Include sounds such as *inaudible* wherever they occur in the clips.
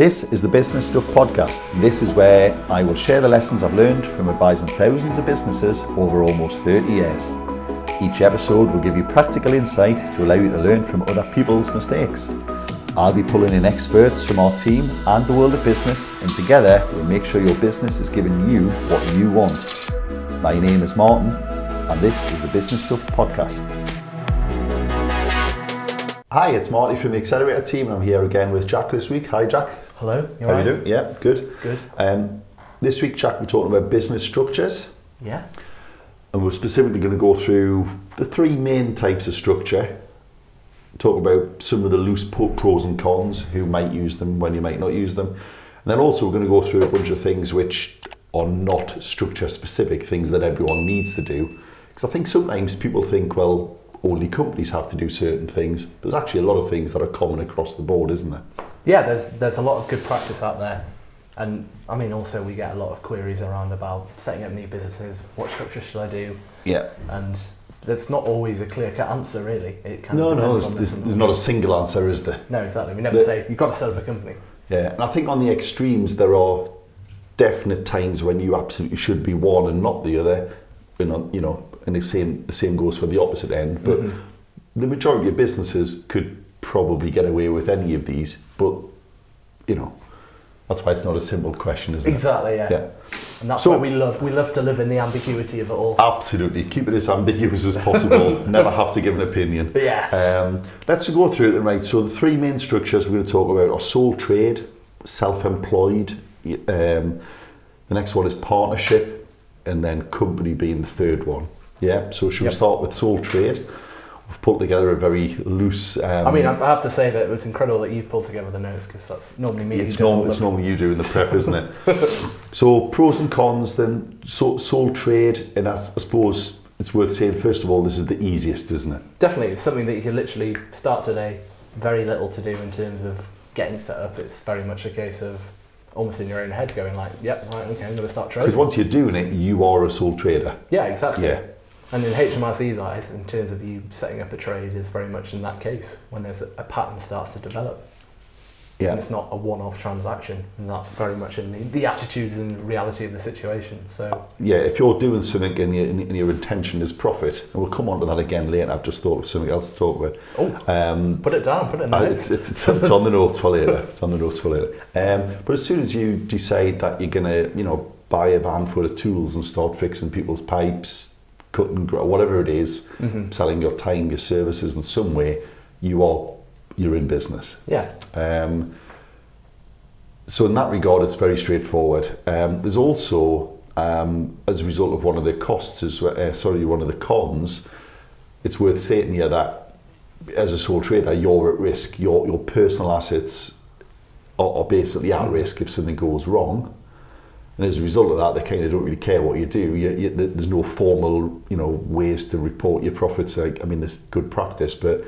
This is the Business Stuff Podcast. This is where I will share the lessons I've learned from advising thousands of businesses over almost 30 years. Each episode will give you practical insight to allow you to learn from other people's mistakes. I'll be pulling in experts from our team and the world of business, and together we'll make sure your business is giving you what you want. My name is Martin, and this is the Business Stuff Podcast. Hi, it's Marty from the Accelerator team, and I'm here again with Jack this week. Hi, Jack. Hello. You How alright? you doing? Yeah, good. Good. Um, this week, Jack, we're talking about business structures, Yeah. and we're specifically going to go through the three main types of structure. Talk about some of the loose pros and cons, who might use them, when you might not use them, and then also we're going to go through a bunch of things which are not structure specific, things that everyone needs to do. Because I think sometimes people think, well, only companies have to do certain things. But there's actually a lot of things that are common across the board, isn't there? Yeah. There's there's a lot of good practice out there, and I mean also we get a lot of queries around about setting up new businesses. What structure should I do? Yeah. And there's not always a clear cut answer really. It kind No, of no, there's, the there's, there's not a single answer, is there? No, exactly. We never The- say you've got to set up a company. Yeah, and I think on the extremes there are definite times when you absolutely should be one and not the other. You know, you know, and the same the same goes for the opposite end. But Mhm. the majority of businesses could probably get away with any of these. But you know, that's why it's not a simple question, is it? Exactly. Yeah. Yeah, And that's So- why we love we love to live in the ambiguity of it all. absolutely. Keep it as ambiguous as possible. *laughs* Never have to give an opinion. Yeah. Um, let's go through it then, right. So the three main structures we're going to talk about are sole trade, self-employed. Um, the next one is partnership, and then company being the third one. Yeah. So should we Yep. start with sole trade? We've put together a very loose. Um, I mean, I have to say that it was incredible that you pulled together the notes because that's normally me. it's, norm, it's normally you doing the prep, *laughs* isn't it? so pros and cons. Then so, sole trade, and I, I suppose it's worth saying first of all, this is the easiest, isn't it? Definitely, it's something that you can literally start today. Very little to do in terms of getting set up. It's very much a case of almost in your own head going like, "Yep, right, okay, I'm going to start trading. Because once you're doing it, you are a sole trader. Yeah, exactly. Yeah. And in HMRC's eyes, in terms of you setting up a trade, is very much in that case when there's a, a pattern starts to develop. Yeah. And it's not a one-off transaction, and that's very much in the, the attitudes and reality of the situation. So yeah, if you're doing something and your, and your intention is profit, and we'll come on to that again later. I've just thought of something else to talk about. Oh. Um, put it down, put it in uh, it's, it's, it's, it's on the notes for later. It's on the notes for later. Um, but as soon as you decide that you're gonna, you know, buy a van full of tools and start fixing people's pipes, whatever it is, Mhm. selling your time, your services in some way, you are you're in business. Yeah, Um, so in that regard, it's very straightforward. Um, there's also, um, as a result of one of the costs, is uh, sorry, one of the cons. It's worth saying here that as a sole trader, you're at risk. Your your personal assets are, are basically at risk if something goes wrong. And as a result of that, they kind of don't really care what you do. You, you, there's no formal, you know, ways to report your profits. Like, I mean, there's good practice, but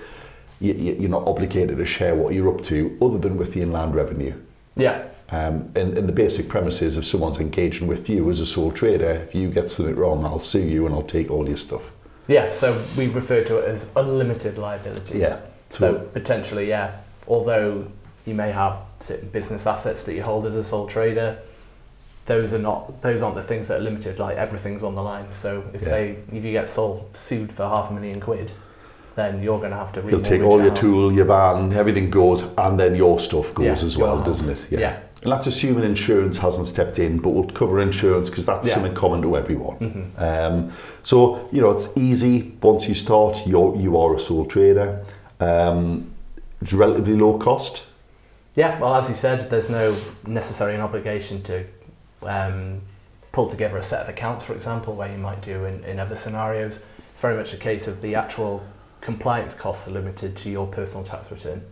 you, you- you're not obligated to share what you're up to, other than with the inland revenue. yeah, Um, and, and the basic premise is if someone's engaging with you as a sole trader, if you get something wrong, I'll sue you and I'll take all your stuff. yeah. So we refer to it as unlimited liability. Yeah. So potentially, yeah. Although you may have certain business assets that you hold as a sole trader, those are not those aren't the things that are limited. Like everything's on the line. So if Yeah. they if you get sold sued for half a million quid, then you're going to have to. He'll take all your house. tool, your van, everything goes, and then your stuff goes Yeah, as well, house. doesn't it? Yeah. And that's assuming insurance hasn't stepped in, but we'll cover insurance because that's Yeah. something common to everyone. Mhm. Um, so you know it's easy once you start. You're you are a sole trader. Um, it's relatively low cost. Yeah, well, as you said, there's no necessary an obligation to um, pull together a set of accounts, for example, where you might do in, in other scenarios. It's very much a case of the actual compliance costs are limited to your personal tax return.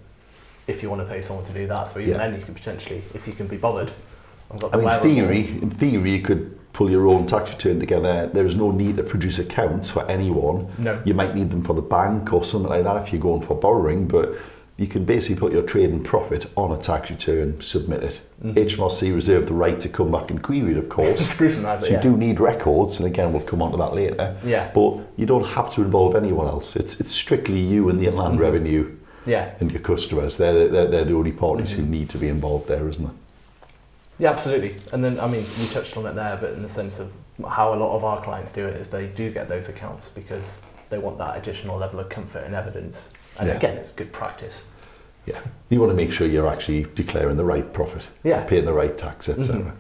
If you want to pay someone to do that, so even Yeah. then you can potentially, if you can be bothered, I mean, in theory, in theory, you could pull your own tax return together. There is no need to produce accounts for anyone. No. You might need them for the bank or something like that if you're going for borrowing, but you can basically put your trading profit on a tax return, submit it. Mhm. HMRC reserve the right to come back and query it, of course. *laughs* Scrutinise so it, you yeah. do need records, and again, we'll come on to that later. Yeah. But you don't have to involve anyone else. It's it's strictly you and the inland Mhm. revenue. Yeah, and your customers. They're, they're, they're the only parties who need to be involved there, isn't it? yeah, absolutely. And then, I mean, you touched on it there, but in the sense of how a lot of our clients do it is they do get those accounts because they want that additional level of comfort and evidence. And Yeah. again, it's good practice. Yeah. You want to make sure you're actually declaring the right profit, Yeah. paying the right tax, etc. Mhm.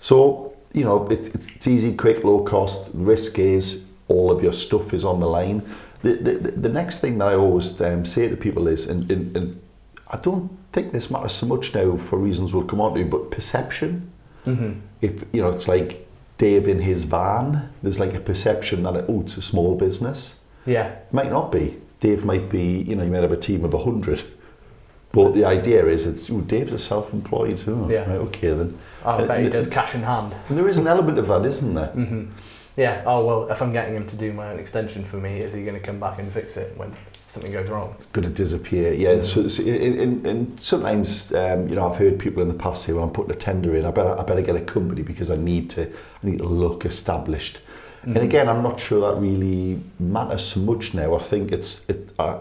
So, you know, it, it's it's easy, quick, low cost. The risk is all of your stuff is on the line. The, the, the- next thing that I always um, say to people is, and, and, and I don't think this matters so much now for reasons we'll come on to, but perception. Mm-hmm. If, you know, it's like Dave in his van, there's like a perception that, oh, it's a small business. Yeah, might not be. Dave might be, you know, he might have a team of 100. But the idea is that oh, Dave's a self-employed. Oh, Yeah. Right, okay then. I bet he does cash in hand. And *laughs* there is an element of that, isn't there? hmm Yeah. Oh well, if I'm getting him to do my own extension for me, is he going to come back and fix it when something goes wrong? It's Going to disappear. Yeah. So, so in, in, and sometimes, um, you know, I've heard people in the past say, "Well, I'm putting a tender in. I better, I better get a company because I need to, I need to look established." And again, I'm not sure that really matters so much now. I think it's, it, I,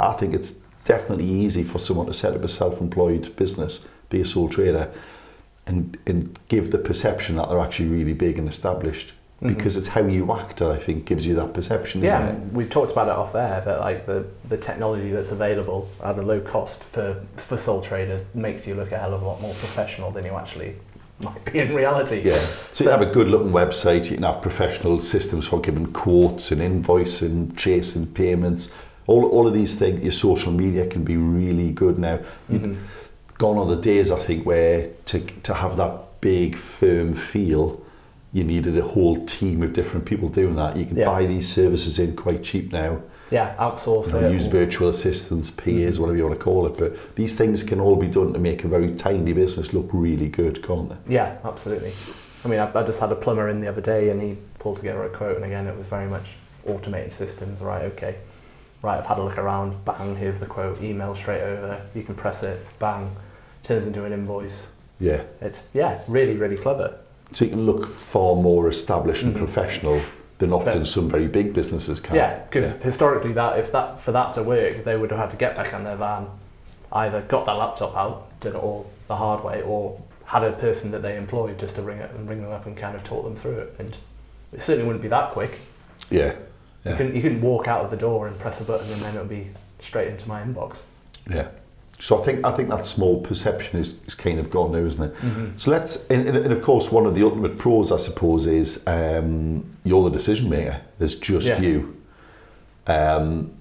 I think it's definitely easy for someone to set up a self-employed business, be a sole trader, and and give the perception that they're actually really big and established. Mhm. Because it's how you act, I think, gives you that perception. Yeah, we've talked about it off there, but like the, the technology that's available at a low cost for, for sole traders makes you look a hell of a lot more professional than you actually might be in reality. Yeah. So, you have a good looking website, you can have professional systems for giving quotes and invoicing, chasing payments. All, all of these things, your social media can be really good now. Mhm. Gone are the days, I think, where to, to have that big, firm feel, you needed a whole team of different people doing that. You can Yeah. buy these services in quite cheap now. Yeah, outsource You know, it. use virtual assistants, PAs, whatever you want to call it. But these things can all be done to make a very tiny business look really good, can't they? Yeah, absolutely. I mean, I, I just had a plumber in the other day and he pulled together a quote, and again, it was very much automated systems. Right, okay. Right, I've had a look around, bang, here's the quote, email straight over, you can press it, bang, turns into an invoice. Yeah. It's, yeah, really, really clever. So you can look far more established and Mhm. professional than often But- some very big businesses can. Yeah, because historically, that if that for that to work, they would have had to get back on their van, either got their laptop out, did it all the hard way, or had a person that they employed just to ring it and ring them up and kind of talk them through it. And it certainly wouldn't be that quick. Yeah. You, Yeah. couldn't, you couldn't walk out of the door and press a button and then it would be straight into my inbox. Yeah. So I think I think that small perception is, is kind of gone now, isn't it? So let's and, and of course one of the ultimate pros I suppose is um, you're the decision maker. There's just Yeah. you. Um,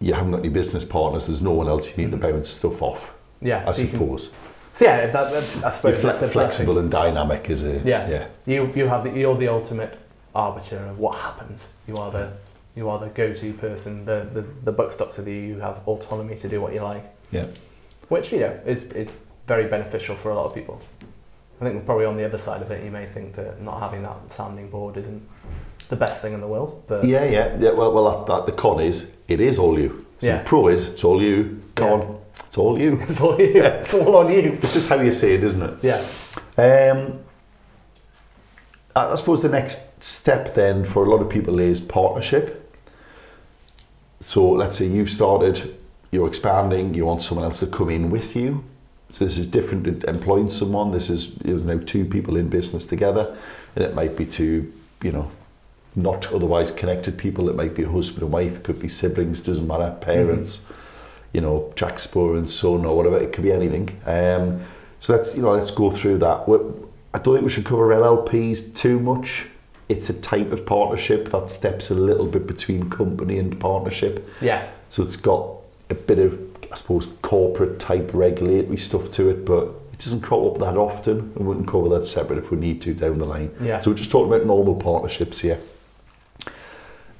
you haven't got any business partners. There's no one else you need to bounce stuff off. Yeah, I so you can- suppose. So yeah, that, that, I suppose fle- that's a flexible and dynamic is a Yeah. yeah. You you have the, you're the ultimate arbiter of what happens. You are the you are the go-to person. The, the the buck stops with you. You have autonomy to do what you like. Yeah. which you know is is very beneficial for a lot of people. I think probably on the other side of it, you may think that not having that sounding board isn't the best thing in the world, but Yeah, yeah, yeah. Well, well, that, that, the con is it is all you. So Yeah. the pro is it's all you. Con, it's all you. *laughs* it's all you. It's all on you. It's just how you say it, isn't it? Yeah, Um, I suppose the next step then for a lot of people is partnership. So let's say you've started, you're expanding, you want someone else to come in with you. So this is different to employing someone. This is there's now two people in business together, and it might be two, you know, not otherwise connected people. It might be a husband and wife. It could be siblings. Doesn't matter. Parents. You know, Jack Spoor and son or whatever. It could be anything. Um, so let's you know let's go through that. we I don't think we should cover LLPs too much. It's a type of partnership that steps a little bit between company and partnership. yeah, So it's got a bit of, I suppose, corporate type regulatory stuff to it, but it doesn't crop up that often. And wouldn't cover that separate if we need to down the line. yeah. So we're just talking about normal partnerships here.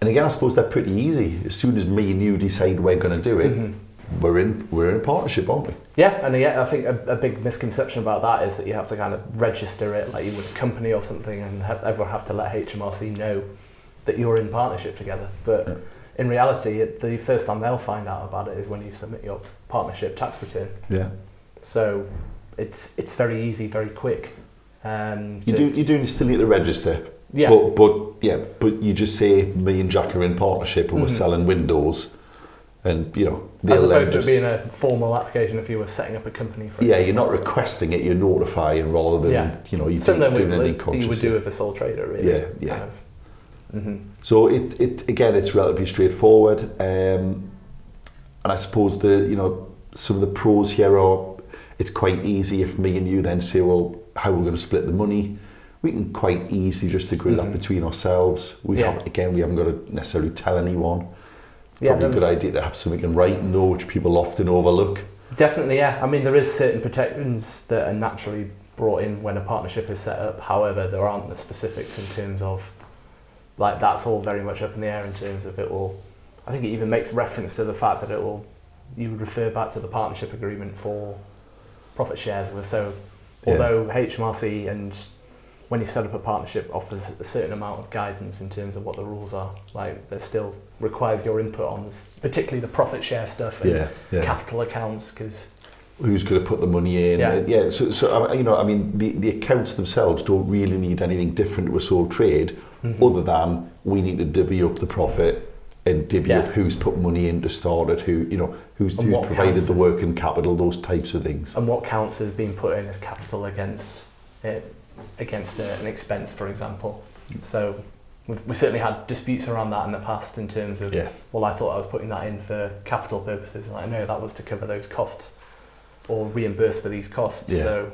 And again, I suppose they're pretty easy. As soon as me and you decide we're going to do it, Mhm. We're in we're in a partnership, aren't we? Yeah, and yeah, I think a, a big misconception about that is that you have to kind of register it like you would a company or something, and have, everyone have to let HMRC know that you're in partnership together. But Yeah. in reality, it, the first time they'll find out about it is when you submit your partnership tax return. Yeah. So it's it's very easy, very quick. Um, You do you do still need to register, yeah, But, but yeah, but you just say me and Jack are in partnership and we're Mhm. selling windows, and you know As they'll opposed to it being a formal application if you were setting up a company for yeah, you're not requesting it, you're notifying rather than Yeah. you know Similar doing with, anything you would do with a sole trader, really. Yeah, yeah. Kind of. hmm So it, it again, it's relatively straightforward, um, and I suppose the you know some of the pros here are it's quite easy if me and you then say, well, how we're we going to split the money. We can quite easily just agree Mhm. that between ourselves. We Yeah. have again, we haven't got to necessarily tell anyone. Yeah, Probably a good idea to have something in writing though, which people often overlook. Definitely, yeah. I mean, there is certain protections that are naturally brought in when a partnership is set up. However, there aren't the specifics in terms of, like, that's all very much up in the air in terms of it will. I think it even makes reference to the fact that it will. You would refer back to the partnership agreement for profit shares. So, Yeah. although HMRC and when you set up a partnership offers a certain amount of guidance in terms of what the rules are, like there still requires your input on this, particularly the profit share stuff and Yeah, yeah. capital accounts because who's going to put the money in. Yeah. Yeah so, so you know, I mean, the, the accounts themselves don't really need anything different to a sole trade, Mm-hmm. other than we need to divvy up the profit and divvy Yeah. up who's put money in to start it, who you know, who's, And who's provided the working capital, those types of things. and what counts as being put in as capital against it, against a, an expense, for example. So we've, we certainly had disputes around that in the past in terms of Yeah, well, I thought I was putting that in for capital purposes, and I know that was to cover those costs or reimburse for these costs. Yeah. So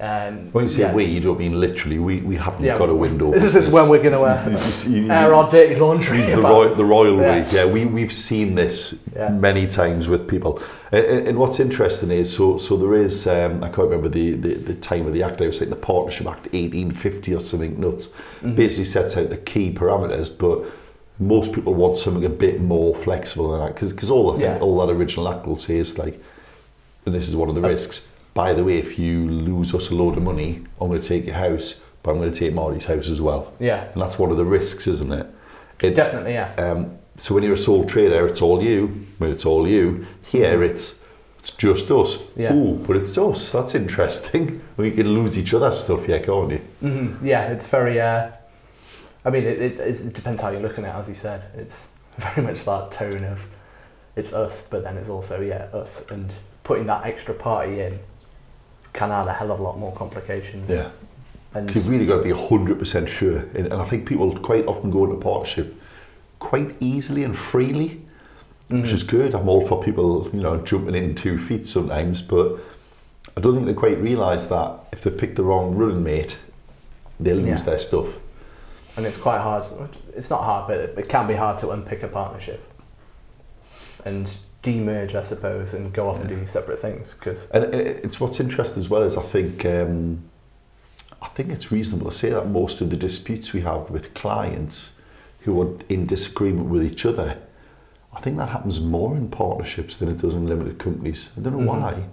um, when you say yeah. we, you don't mean literally. We we haven't Yeah, got a window. this is when we're going *laughs* to uh, air our dirty laundry. The, royal, the royal Yeah. way. Yeah, we, we've seen this Yeah. many times with people. And, and what's interesting is, so so there is, um, I can't remember the, the, the time of the act, I was like the Partnership Act 1850 or something nuts, Mhm. basically sets out the key parameters, but most people want something a bit more flexible than that, because all, I think Yeah. all that original act will say is like, and this is one of the Uh, risks, by the way, if you lose us a load of money, I'm going to take your house, but I'm going to take Marty's house as well. Yeah, And that's one of the risks, isn't it? It, definitely. Yeah. um, so when you're a sole trader, it's all you. When it's all you, here it's it's just us. Yeah. Ooh, but it's us. That's interesting. *laughs* We can lose each other's stuff, yeah, can't you? hmm Yeah, it's very. Uh, I mean, it, it, it depends how you're looking at it, as you said. It's *laughs* very much that tone of it's us, but then it's also, yeah, us. And putting that extra party in can add a hell of a lot more complications. Yeah. And You've really got to be 100% sure. And, and I think people quite often go into partnership quite easily and freely, which Mhm. is good. I'm all for people, you know, jumping in two feet sometimes, but I don't think they quite realise that if they pick the wrong running mate, they'll lose Yeah. their stuff. and it's quite hard. It's not hard, but it, it can be hard to unpick a partnership and demerge, I suppose, and go off and do separate things. Because And it's what's interesting as well is I think um, I think it's reasonable to say that most of the disputes we have with clients who are in disagreement with each other, I think that happens more in partnerships than it does in limited companies. I don't know Mhm. why.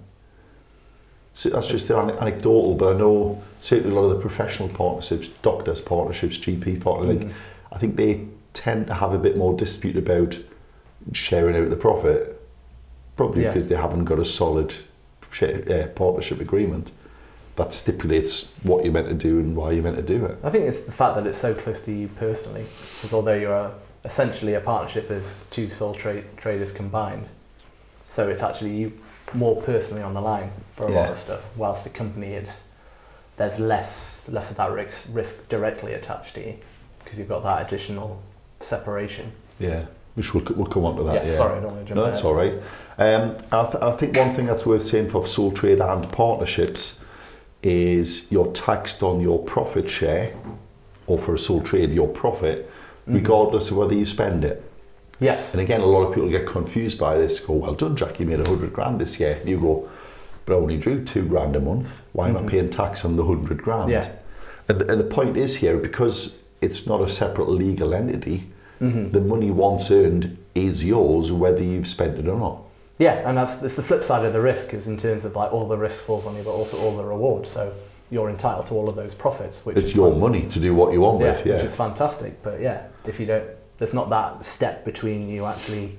So that's just an anecdotal, but I know certainly a lot of the professional partnerships, doctors partnerships, GP partnerships, like, Mhm. I think they tend to have a bit more dispute about sharing out the profit, probably Yeah. because they haven't got a solid uh, partnership agreement that stipulates what you're meant to do and why you're meant to do it. I think it's the fact that it's so close to you personally, because although you're a, essentially a partnership as two sole tra- traders combined, so it's actually you more personally on the line for a lot of stuff. Whilst a company, it's there's less less of that risk risk directly attached to you because you've got that additional separation. Yeah, which we'll, we'll come on to that. yeah, yeah. sorry, I don't want to jump No, ahead. that's all right. Um, I, th- I think one thing that's worth saying for sole trade and partnerships is you're taxed on your profit share, or for a sole trade, your profit, Mhm. regardless of whether you spend it. Yes. And again, a lot of people get confused by this. Go, well done, Jack. You made a hundred grand this year. And you go, but I only drew two grand a month. Why am Mhm. I paying tax on the hundred grand? Yeah. And, the- and the point is here because it's not a separate legal entity. Mhm. The money once earned is yours, whether you've spent it or not. Yeah, and that's, that's the flip side of the risk is in terms of like all the risk falls on you, but also all the rewards. So you're entitled to all of those profits, which it's is your fan- money to do what you want yeah, with. Yeah. which is fantastic. But yeah, if you don't, there's not that step between you actually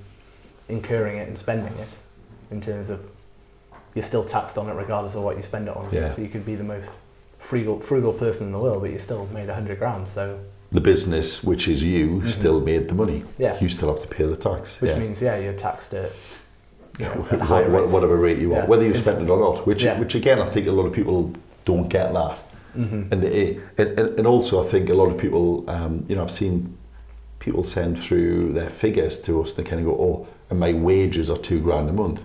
incurring it and spending it. In terms of you're still taxed on it regardless of what you spend it on. Yeah. So you could be the most frugal frugal person in the world, but you still made a hundred grand. So the business, which is you, still made the money. Mm-hmm. Yeah. You still have to pay the tax. Which yeah. means, yeah, you're taxed at, you know, at *laughs* higher wh- rates. whatever rate you want, Yeah. whether you spend it or not. Which, Yeah. which again, I think a lot of people don't get that. Mhm. And, they, and and also, I think a lot of people, um, you know, I've seen people send through their figures to us. and They kind of go, "Oh, and my wages are two grand a month."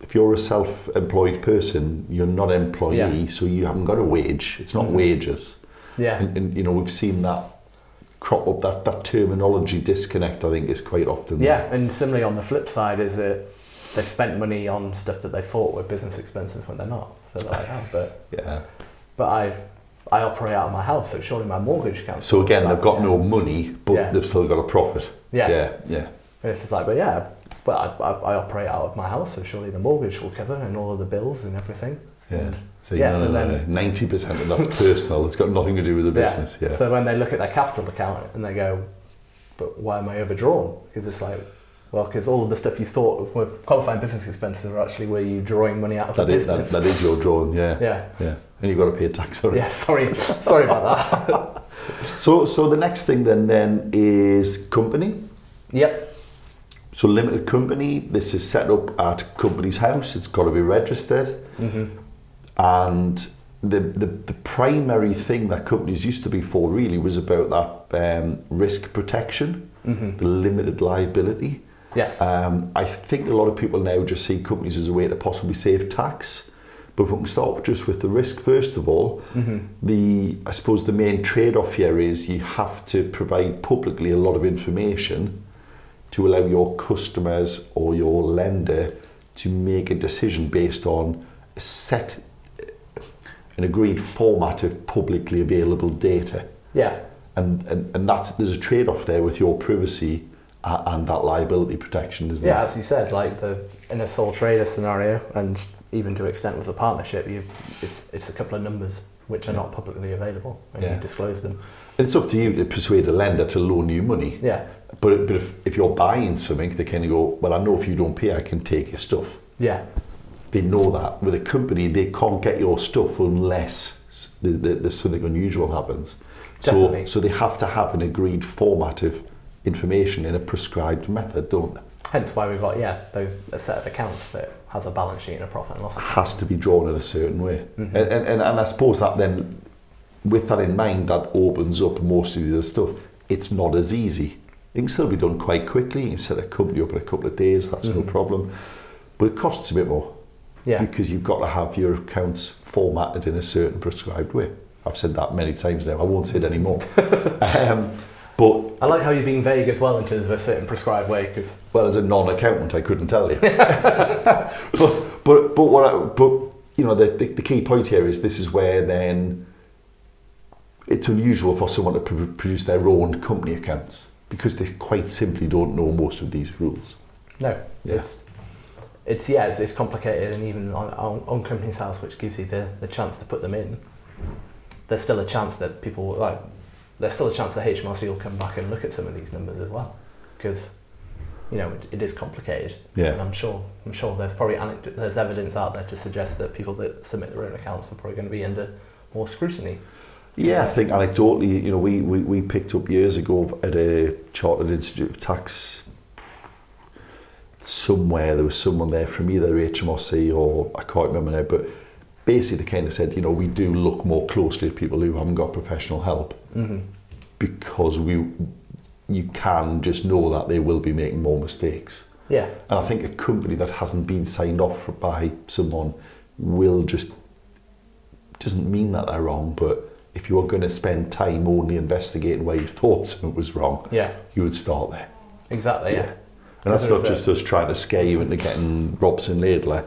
If you're a self-employed person, you're not an employee, so you haven't got a wage. It's not Mhm. wages. Yeah. And, and you know, we've seen that crop up. That that terminology disconnect, I think, is quite often. Yeah, and similarly on the flip side is that they've spent money on stuff that they thought were business expenses when they're not. So they're like, oh, but *laughs* yeah. but I I operate out of my house, so surely my mortgage counts. So again, they've got yeah. no money, but Yeah. they've still got a profit. Yeah. yeah, yeah. And it's just like, but yeah, but I, I, I operate out of my house, so surely the mortgage will cover and all of the bills and everything. Yeah. And- So Yeah, no, no, no, then- ninety percent of that's personal. It's got nothing to do with the business. Yeah. So when they look at their capital account and they go, but why am I overdrawn? Because it's like, well, because all of the stuff you thought were qualifying business expenses are actually where you drawing money out of that the is that, business. that is your drawing. Yeah. yeah. Yeah. And you've got to pay tax on it. Yeah, sorry, *laughs* sorry about that. *laughs* So so the next thing then then is company. Yep. So limited company. This is set up at Companies House. It's got to be registered. hmm And the, the, the primary thing that companies used to be for really was about that um, risk protection, hmm the limited liability. Yes. Um, I think a lot of people now just see companies as a way to possibly save tax. But if we can start just with the risk first of all, hmm the I suppose the main trade-off here is you have to provide publicly a lot of information to allow your customers or your lender to make a decision based on a set an agreed format of publicly available data Yeah. and and, and that's there's a trade-off there with your privacy uh, and that liability protection isn't Yeah, there? as you said, like the in a sole trader scenario, and even to extent with a partnership, you it's it's a couple of numbers which are not publicly available, and Yeah. you disclose them. it's up to you to persuade a lender to loan you money Yeah. but, but if, if you're buying something they kind of go well I know if you don't pay I can take your stuff Yeah. They know that with a company they can't get your stuff unless the, the, there's something unusual happens. So Definitely. so they have to have an agreed format of information in a prescribed method don't they? Hence why we've got yeah those a set of accounts that has a balance sheet and a profit and loss account. has to be drawn in a certain way. Mhm. and, and, and, and I suppose that then with that in mind that opens up most of the other stuff. It's not as easy. It can still be done quite quickly. You can set a company up in a couple of days. That's no Mhm. problem. But it costs a bit more Yeah. because you've got to have your accounts formatted in a certain prescribed way. I've said that many times now. I won't say it anymore. *laughs* um, but I like how you're being vague as well in terms of a certain prescribed way because well, as a non-accountant, I couldn't tell you. *laughs* but but but what? I, but you know, the, the the key point here is this is where then it's unusual for someone to pr- produce their own company accounts because they quite simply don't know most of these rules. no, Yeah. it's it's yeah it's, it's complicated and even on, on, on Companies House which gives you the, the chance to put them in. There's still a chance that people like there's still a chance that HMRC will come back and look at some of these numbers as well because you know it, it is complicated. And Yeah. I'm sure I'm sure there's probably anecd- there's evidence out there to suggest that people that submit their own accounts are probably going to be under more scrutiny. Yeah, I think anecdotally, you know, we, we, we picked up years ago at a Chartered Institute of Tax somewhere, there was someone there from either HMRC or I can't remember now, but basically they kind of said, you know, we do look more closely at people who haven't got professional help Mm-hmm. because we you can just know that they will be making more mistakes. Yeah, And I think a company that hasn't been signed off by someone will just doesn't mean that they're wrong, but if you were going to spend time only investigating where you thought *laughs* something was wrong, yeah, you would start there. exactly. Yeah, And that's not just us trying to scare you into getting Robson Laidler.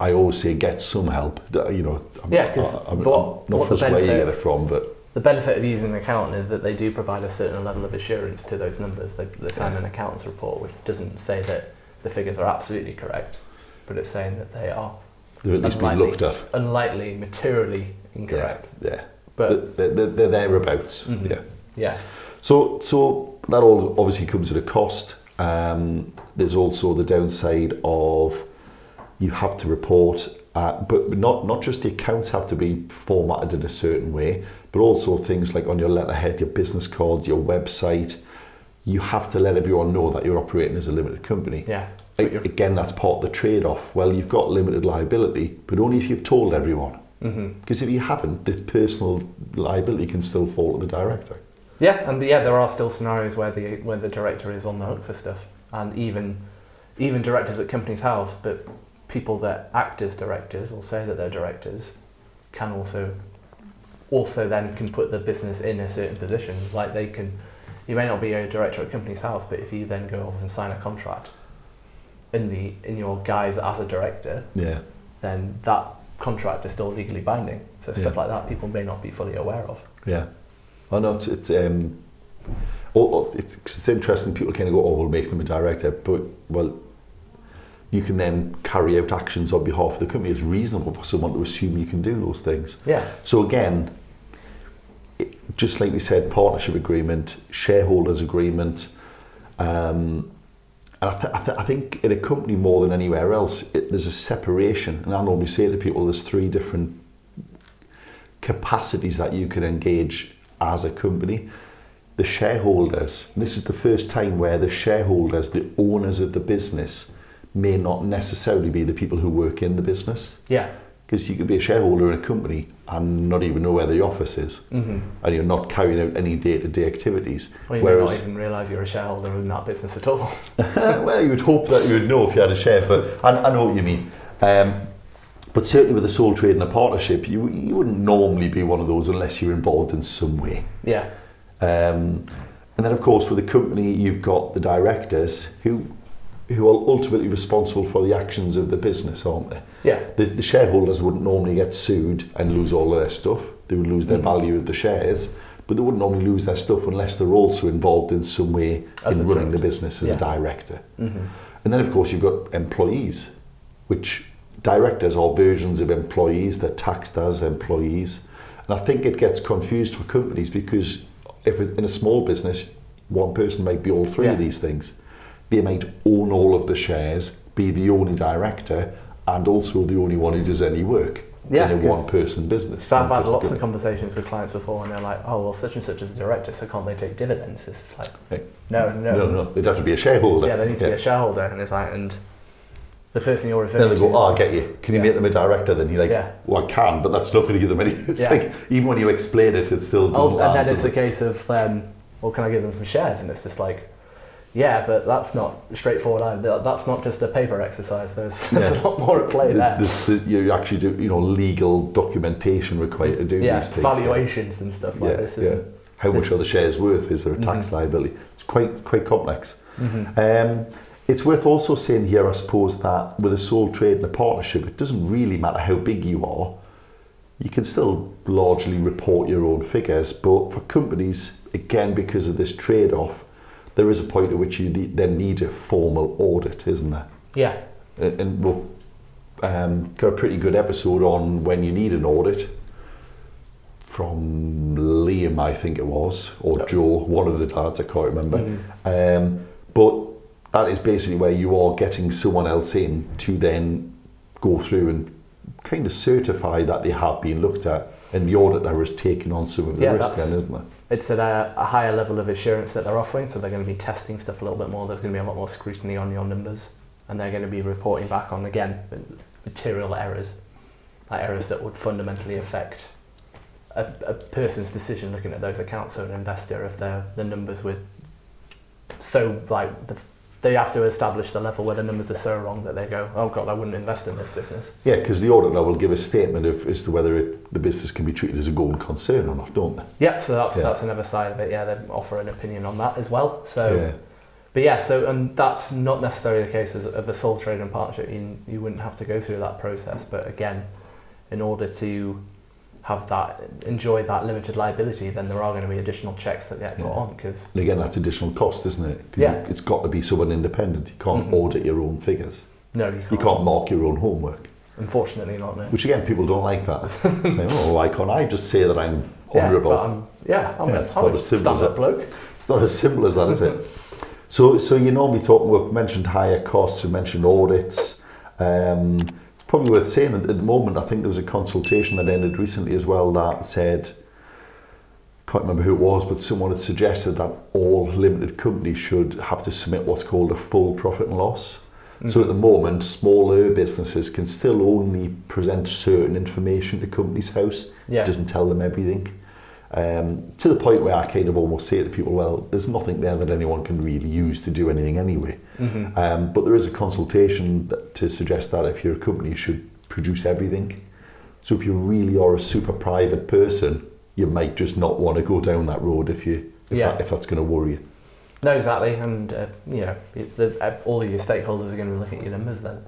I always say get some help. You know, I'm, Yeah, 'cause I'm, I'm what- not what the fussed where you benefit- get it from, but the benefit of using an accountant is that they do provide a certain level of assurance to those numbers. They, they sign an accountant's report, which doesn't say that the figures are absolutely correct, but it's saying that they are they're at least being Unlikely. looked at. unlikely, materially incorrect. Yeah, But they're, they're, they're thereabouts. Mhm. Yeah. yeah, So, so that all obviously comes at a cost. Um, there's also the downside of you have to report, uh, but not not just the accounts have to be formatted in a certain way, but also things like on your letterhead, your business card, your website. You have to let everyone know that you're operating as a limited company. Yeah. Again, that's part of the trade-off. Well, you've got limited liability, but only if you've told everyone. Mhm. Because if you haven't, the personal liability can still fall to the director. Yeah, and yeah, there are still scenarios where the where the director is on the hook for stuff, and even even directors at Companies House, but people that act as directors or say that they're directors can also also then can put the business in a certain position. Like they can, you may not be a director at Companies House, but if you then go off and sign a contract in the in your guise as a director, Yeah. then that contract is still legally binding. So stuff Yeah. like that people may not be fully aware of. Yeah. I know it's, it's um oh, oh, it's, it's interesting people kind of go, oh, we'll make them a director, but well, you can then carry out actions on behalf of the company. It's reasonable for someone to assume you can do those things. Yeah. So again, it, just like we said, partnership agreement, shareholders agreement, um, and I, th- I, th- I think in a company more than anywhere else, it, there's a separation. And I normally say to people, there's three different capacities that you can engage as a company. The shareholders, this is the first time where the shareholders, the owners of the business, may not necessarily be the people who work in the business. Yeah. Because you could be a shareholder in a company and not even know where the office is, Mm-hmm. and you're not carrying out any day-to-day activities. Well, you may not even realise you're a shareholder in that business at all. *laughs* well, you would hope that you would know if you had a share, but I, I know what you mean. Um, but certainly with a sole trade and a partnership, you, you wouldn't normally be one of those unless you're involved in some way. yeah. Um, and then, of course, with a company, you've got the directors who who are ultimately responsible for the actions of the business, aren't they? Yeah. The, the shareholders wouldn't normally get sued and lose all of their stuff. They would lose their Mhm. value of the shares, but they wouldn't normally lose their stuff unless they're also involved in some way As in running the business as Yeah. a director. Mm-hmm. And then, of course, you've got employees, which directors are versions of employees. They're taxed as employees. And I think it gets confused for companies because if it, in a small business, one person might be all three of these things. They might own all of the shares, be the only director, and also the only one who does any work Yeah, in a one-person business. So I've had lots of conversations with clients before, and they're like, "Oh, well, such and such is a director, so can't they take dividends?" It's like, Right. no, no, No, no, they'd have to be a shareholder. yeah, they need to be a shareholder, and it's like, and the person you're referring to. Then they go, oh, I get you. Can you Yeah. make them a director? Then you're like, Yeah. well, I can, but that's not going to give them any. *laughs* It's Yeah. like, even when you explain it, it still doesn't oh, and then it's a case of, um, well, can I give them some shares? And it's just like, yeah, but that's not straightforward. either. That's not just a paper exercise. There's, *laughs* there's Yeah. a lot more at play there. This, you actually do, you know, legal documentation required to do yeah, these things. valuations and stuff like Yeah, this. yeah. How much are the shares worth? Is there a tax Mhm. liability? It's quite quite complex. Mhm. Um, it's worth also saying here, I suppose, that with a sole trade and a partnership, it doesn't really matter how big you are. You can still largely report your own figures, but for companies, again, because of this trade-off, there is a point at which you then need a formal audit, isn't there? Yeah, And we've um, got a pretty good episode on when you need an audit from Liam, I think it was, or Joe, one of the dads, I can't remember. Mhm. Um, but that is basically where you are getting someone else in to then go through and kind of certify that they have been looked at, and the auditor is taking on some of the Yeah, risk, then, isn't it? it's at a, a higher level of assurance that they're offering, so they're going to be testing stuff a little bit more. There's going to be a lot more scrutiny on your numbers, and they're going to be reporting back on again material errors, like errors that would fundamentally affect a, a person's decision looking at those accounts. So an investor, if their the numbers were so like the, they have to establish the level where the numbers are so wrong that they go, oh god, I wouldn't invest in this business. Yeah, because the auditor will give a statement of, as to whether it, the business can be treated as a going concern or not, don't they? Yeah, so that's Yeah. that's another side of it. Yeah, they offer an opinion on that as well. So. yeah. But yeah, so and that's not necessarily the case as, of a sole trade and partnership. You, you wouldn't have to go through that process. But again, in order to have that enjoy that limited liability, then there are going to be additional checks that get put Yeah. on because And again, that's additional cost, isn't it? 'Cause Yeah. you- it's got to be someone independent. You can't Mhm. audit your own figures. no, you can't. You can't mark your own homework. Unfortunately, not no. Which again, people don't like that. *laughs* Say, oh, why can't I just say that I'm honourable? but I'm, yeah, I'm Yeah, a, it's I'm not a as simple as stand-up that. bloke. It's not as simple as that, is it? So, so you normally talk. We've mentioned higher costs. We mentioned audits. Um, probably worth saying at, the moment. I think there was a consultation that ended recently as well that said can't remember who it was, but someone had suggested that all limited companies should have to submit what's called a full profit and loss. So at the moment, smaller businesses can still only present certain information to Companies House. Yeah. It doesn't tell them everything. Um, to the point where I kind of almost say to people, well, there's nothing there that anyone can really use to do anything anyway. Mhm. Um, but there is a consultation that, to suggest that if you're a company, you should produce everything. So if you really are a super private person, you might just not want to go down that road if you if, Yeah. that, if that's going to worry you. No, exactly, and uh, you know, uh, all of your stakeholders are going to be looking at your numbers then.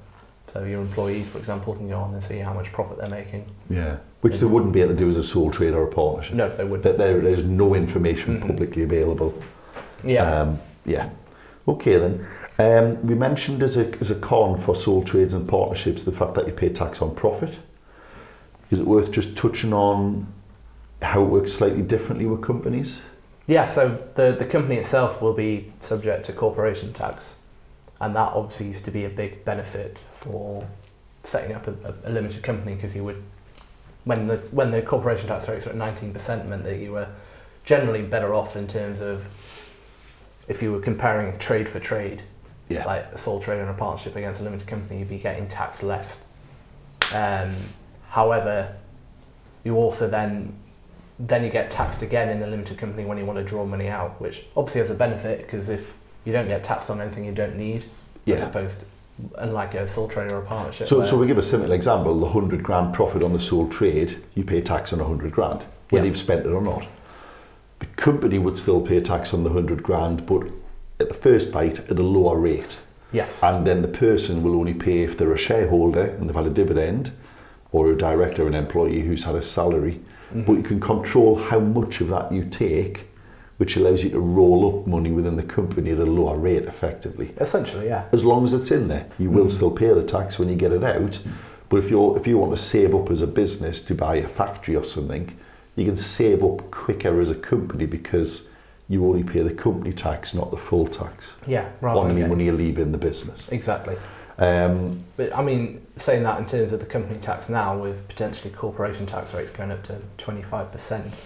So your employees, for example, can go on and see how much profit they're making. Yeah. Which they wouldn't be able to do as a sole trader or a partnership. No, they wouldn't. There, there's no information Mhm. publicly available. Yeah, Um, yeah. Okay then. Um, we mentioned as a, as a con for sole trades and partnerships the fact that you pay tax on profit. Is it worth just touching on how it works slightly differently with companies? yeah. So the the company itself will be subject to corporation tax, and that obviously used to be a big benefit for setting up a, a, a limited company because you would, when the when the corporation tax rates were at nineteen percent, meant that you were generally better off in terms of if you were comparing trade for trade. Yeah. like a sole trader and a partnership against a limited company, you'd be getting taxed less. Um, however, you also then then you get taxed again in the limited company when you want to draw money out, which obviously has a benefit because if you don't get taxed on anything you don't need, as Yeah. opposed to, unlike a sole trader or a partnership. So, so we give a simple example: the hundred grand profit on the sole trade, you pay tax on a hundred grand, whether Yeah. you've spent it or not. The company would still pay tax on the hundred grand, but at the first bite at a lower rate. yes, And then the person will only pay if they're a shareholder and they've had a dividend, or a director, an employee who's had a salary. Mhm. But you can control how much of that you take, which allows you to roll up money within the company at a lower rate effectively. essentially, yeah, As long as it's in there, you will Mhm. still pay the tax when you get it out. But if you're if you want to save up as a business to buy a factory or something, you can save up quicker as a company because you only pay the company tax, not the full tax yeah, rather on any money you leave in the business. exactly. Um, But I mean, saying that in terms of the company tax now, with potentially corporation tax rates going up to twenty five percent,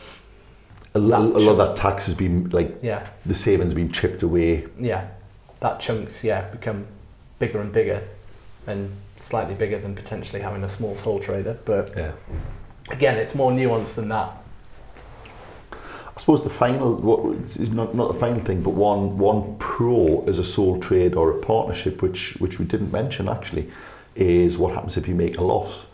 a, lo- a lot of that tax has been like yeah, the savings been chipped away. yeah, that chunks yeah become bigger and bigger, and slightly bigger than potentially having a small sole trader. But Yeah. again, it's more nuanced than that. I suppose the final, what is not not the final thing, but one one pro as a sole trade or a partnership, which which we didn't mention actually, is what happens if you make a loss.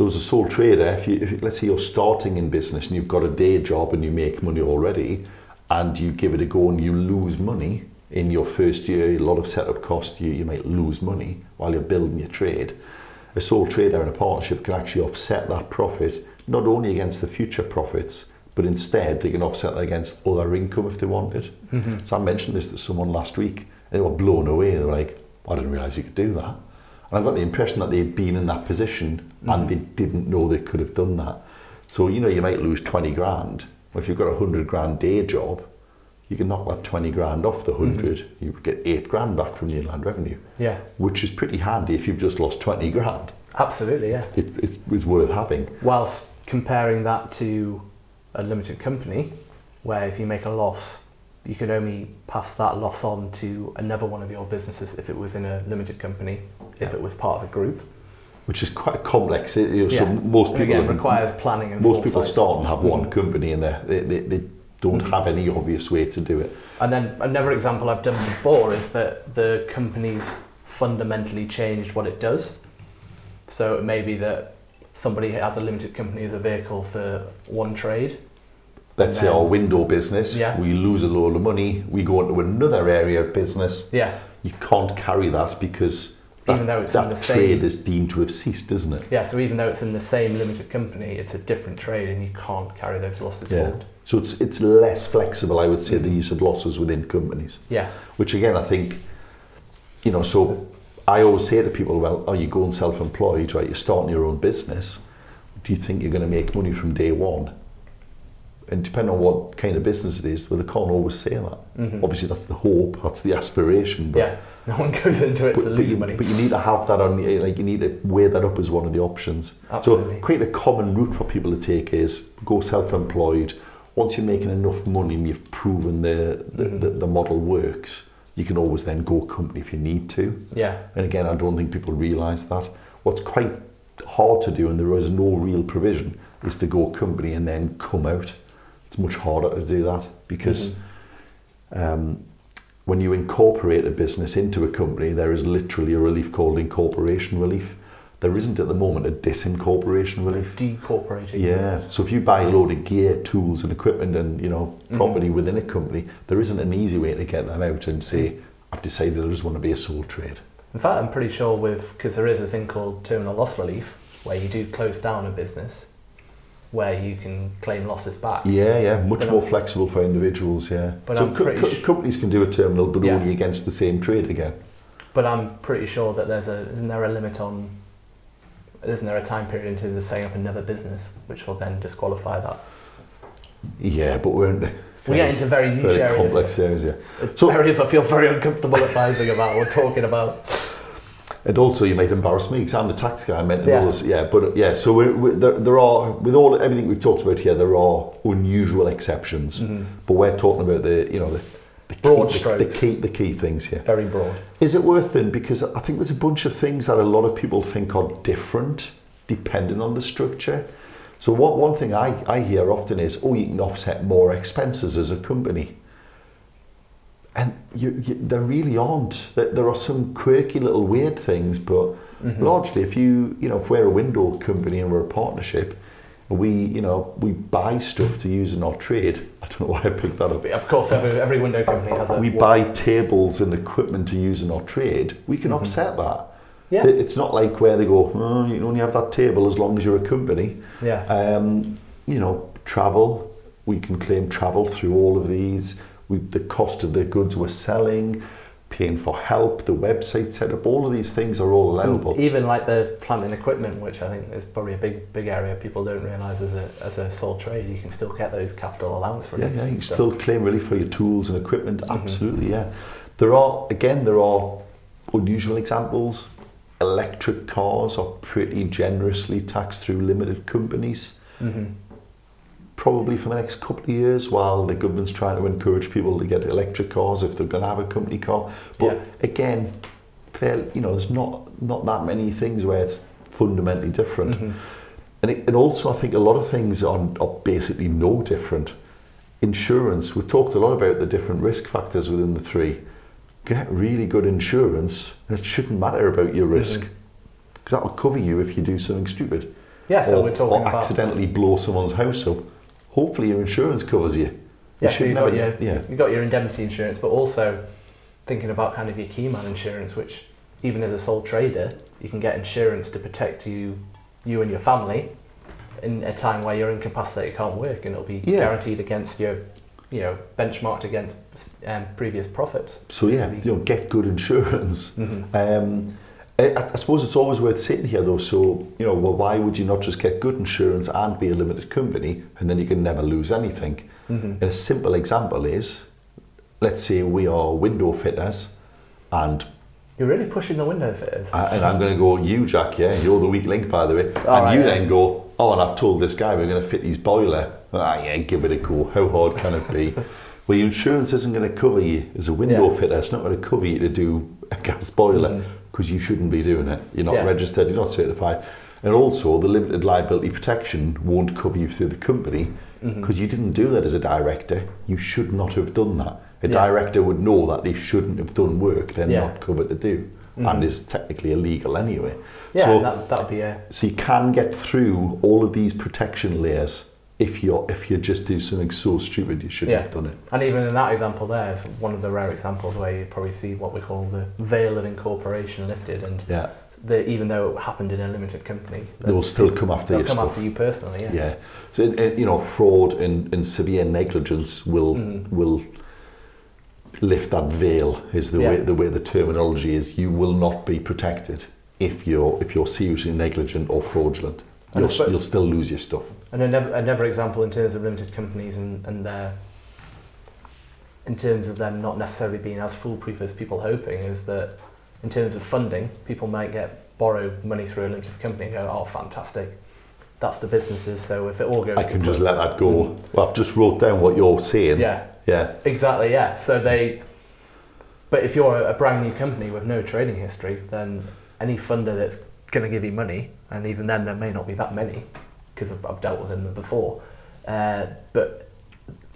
So as a sole trader, if you if, let's say you're starting in business and you've got a day job and you make money already, and you give it a go and you lose money in your first year, a lot of setup costs, you, you might lose money while you're building your trade. A sole trader and a partnership can actually offset that profit not only against the future profits, but instead they can offset that against other income if they wanted. Mm-hmm. So I mentioned this to someone last week, and they were blown away. They're like, I didn't realise you could do that. And I got the impression that they'd been in that position and Mhm. they didn't know they could have done that. So, you know, you might lose 20 grand. Well, if you've got a 100 grand day job, you can knock that 20 grand off the 100. You get 8 grand back from the inland revenue, Yeah, which is pretty handy if you've just lost 20 grand. absolutely. Yeah. It, it was worth having. Whilst comparing that to a limited company, where if you make a loss, you can only pass that loss on to another one of your businesses if it was in a limited company, if it was part of a group. Which is quite complex. It- you know, So most people again, have- requires planning and most people start and have one Mhm. company in there. They, they, they don't have any obvious way to do it. And then another example I've done before is that the company's fundamentally changed what it does. So it may be that somebody has a limited company as a vehicle for one trade. Let's say our window business, Yeah. we lose a load of money, we go into another area of business. Yeah, You can't carry that because that, Even though it's in that the trade same- is deemed to have ceased, isn't it? yeah. So even though it's in the same limited company, it's a different trade, and you can't carry those losses Yeah. forward. So it's it's less flexible, I would say, the use of losses within companies. Yeah, Which again, I think, you know, so I always say to people, well, are you going self-employed, right? You're starting your own business. Do you think you're going to make money from day one? And depending on what kind of business it is, well, they can't always say that. Mhm. Obviously, that's the hope, that's the aspiration. But, yeah. No one goes into it but, to lose you, money. but you need to have that on, like you need to weigh that up as one of the options. Absolutely. So quite a common route for people to take is go self-employed once you're making enough money and you've proven the the, Mhm. the, the model works, you can always then go company if you need to. Yeah. And again, I don't think people realise that. What's quite hard to do, and there is no real provision, is to go company and then come out. It's much harder to do that because um, when you incorporate a business into a company, there is literally a relief called incorporation relief. There isn't at the moment a disincorporation relief. Decorporating. Yeah. So if you buy a load of gear, tools, and equipment, and you know Mhm. property within a company, there isn't an easy way to get them out and say, "I've decided I just want to be a sole trade." In fact, I'm pretty sure with because there is a thing called terminal loss relief where you do close down a business where you can claim losses back. Yeah, yeah, much But more I'm- flexible for individuals. Yeah. But so I'm co- co- companies can do a terminal, but Yeah. only against the same trade again. But I'm pretty sure that there's a isn't there a limit on isn't there a time period in terms of setting up another business which will then disqualify that? Yeah, but we're in We get into very niche very areas. complex areas. Yeah. So- areas I feel very uncomfortable advising about or talking about. And also, you might embarrass me because I'm the tax guy. I meant Yeah. know this. Yeah, but uh, yeah. So we're, we there, there are with all everything we've talked about here, there are unusual exceptions. Mhm. But we're talking about the you know the, the Broad key, the, strokes. the key the key things here. Very broad. Is it worth it? Because I think there's a bunch of things that a lot of people think are different depending on the structure. So what one thing I, I hear often is, oh, you can offset more expenses as a company. And you, you, there really aren't. There, there are some quirky little weird things, but Mhm. largely, if you, you know, if we're a window company and we're a partnership, we, you know, we buy stuff to use in our trade. I don't know why I picked that up Of course, every, every window company has we buy tables and equipment to use in our trade, we can Mhm. offset that. Yeah. It- It's not like where they go, oh, you can only have that table as long as you're a company. Yeah. Um, you know, travel, we can claim travel through all of these. The cost of the goods we're selling, paying for help, the website setup, all of these things are all allowable. Even like the plant and equipment, which I think is probably a big, big area people don't realise as a as a sole trade, you can still get those capital allowance Yeah, yeah, you can stuff. still claim relief for your tools and equipment. Mhm. Absolutely, yeah. There are again, there are unusual examples. Electric cars are pretty generously taxed through limited companies, Mhm. Probably for the next couple of years, while the government's trying to encourage people to get electric cars if they're going to have a company car. But Yeah. again, fair, you know, there's not not that many things where it's fundamentally different. Mhm. And, it, and also, I think a lot of things are, are basically no different. Insurance, we've talked a lot about the different risk factors within the three. Get really good insurance, and it shouldn't matter about your risk. Because that will cover you if you do something stupid. Yeah, so or, we're talking or about accidentally blow someone's house up. Hopefully, your insurance covers you. Yeah, so should you've got your yeah. you've got your indemnity insurance, but also thinking about kind of your key man insurance, which even as a sole trader, you can get insurance to protect you, you and your family, in a time where you're incapacitated, can't work, and it'll be Yeah. guaranteed against your, you know, benchmarked against um, previous profits. So yeah, you know, get good insurance. Mm-hmm. Um, I, I suppose it's always worth sitting here though. So you know, well, why would you not just get good insurance and be a limited company, and then you can never lose anything? Mm-hmm. And a simple example is, let's say we are window fitters, and You're really pushing the window fitters. I, and I'm going to go, you Jack, yeah, you're the weak link by the way, and right, you yeah. then go, oh, and I've told this guy we're going to fit his boiler. Ah, yeah, give it a go. How hard can it be? *laughs* well, your insurance isn't going to cover you as a window Yeah. fitter. It's not going to cover you to do a gas boiler Mhm. Because you shouldn't be doing it. You're not Yeah. registered. You're not certified. And also, the limited liability protection won't cover you through the company because you didn't do that as a director. You should not have done that. A Yeah. director would know that they shouldn't have done work they're Yeah. not covered to do, Mhm. and is technically illegal anyway. Yeah, so, that that would be a so you can get through all of these protection layers if you're if you just do something so stupid you shouldn't Yeah. have done it. And even in that example there, it's one of the rare examples where you probably see what we call the veil of incorporation lifted, and Yeah, the, even though it happened in a limited company, they will still come after they'll come stuff. after you personally. Yeah. Yeah. So you know, fraud and, and severe negligence will Mhm. will lift that veil. Is the Yeah. way the way the terminology is. You will not be protected if you're if you're seriously negligent or fraudulent. And You'll, you'll still lose your stuff. And another, another example in terms of limited companies and, and their, in terms of them not necessarily being as foolproof as people hoping, is that in terms of funding, people might get borrow money through a limited company and go, oh, fantastic. that's the businesses. So if it all goes, I can just let that go. Well, I've just wrote down what you're saying. yeah, Yeah. exactly, yeah. So they, but if you're a brand new company with no trading history, then any funder that's going to give you money, and even then there may not be that many, because I've, I've dealt with them before. Uh, but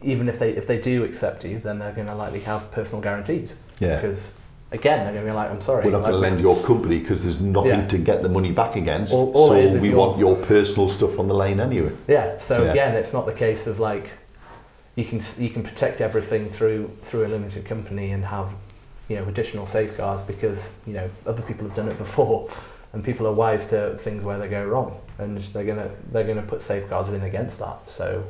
even if they if they do accept you, then they're going to likely have personal guarantees. Yeah. Because again, they're going to be like, I'm sorry, We're not like, going to lend your company because there's nothing Yeah. to get the money back against. All- all so it is is we your- want your personal stuff on the line anyway. Yeah. So Yeah. again, it's not the case of like you can you can protect everything through through a limited company and have you know additional safeguards because you know other people have done it *laughs* before, and people are wise to things where they go wrong, and they're gonna they're gonna put safeguards in against that. So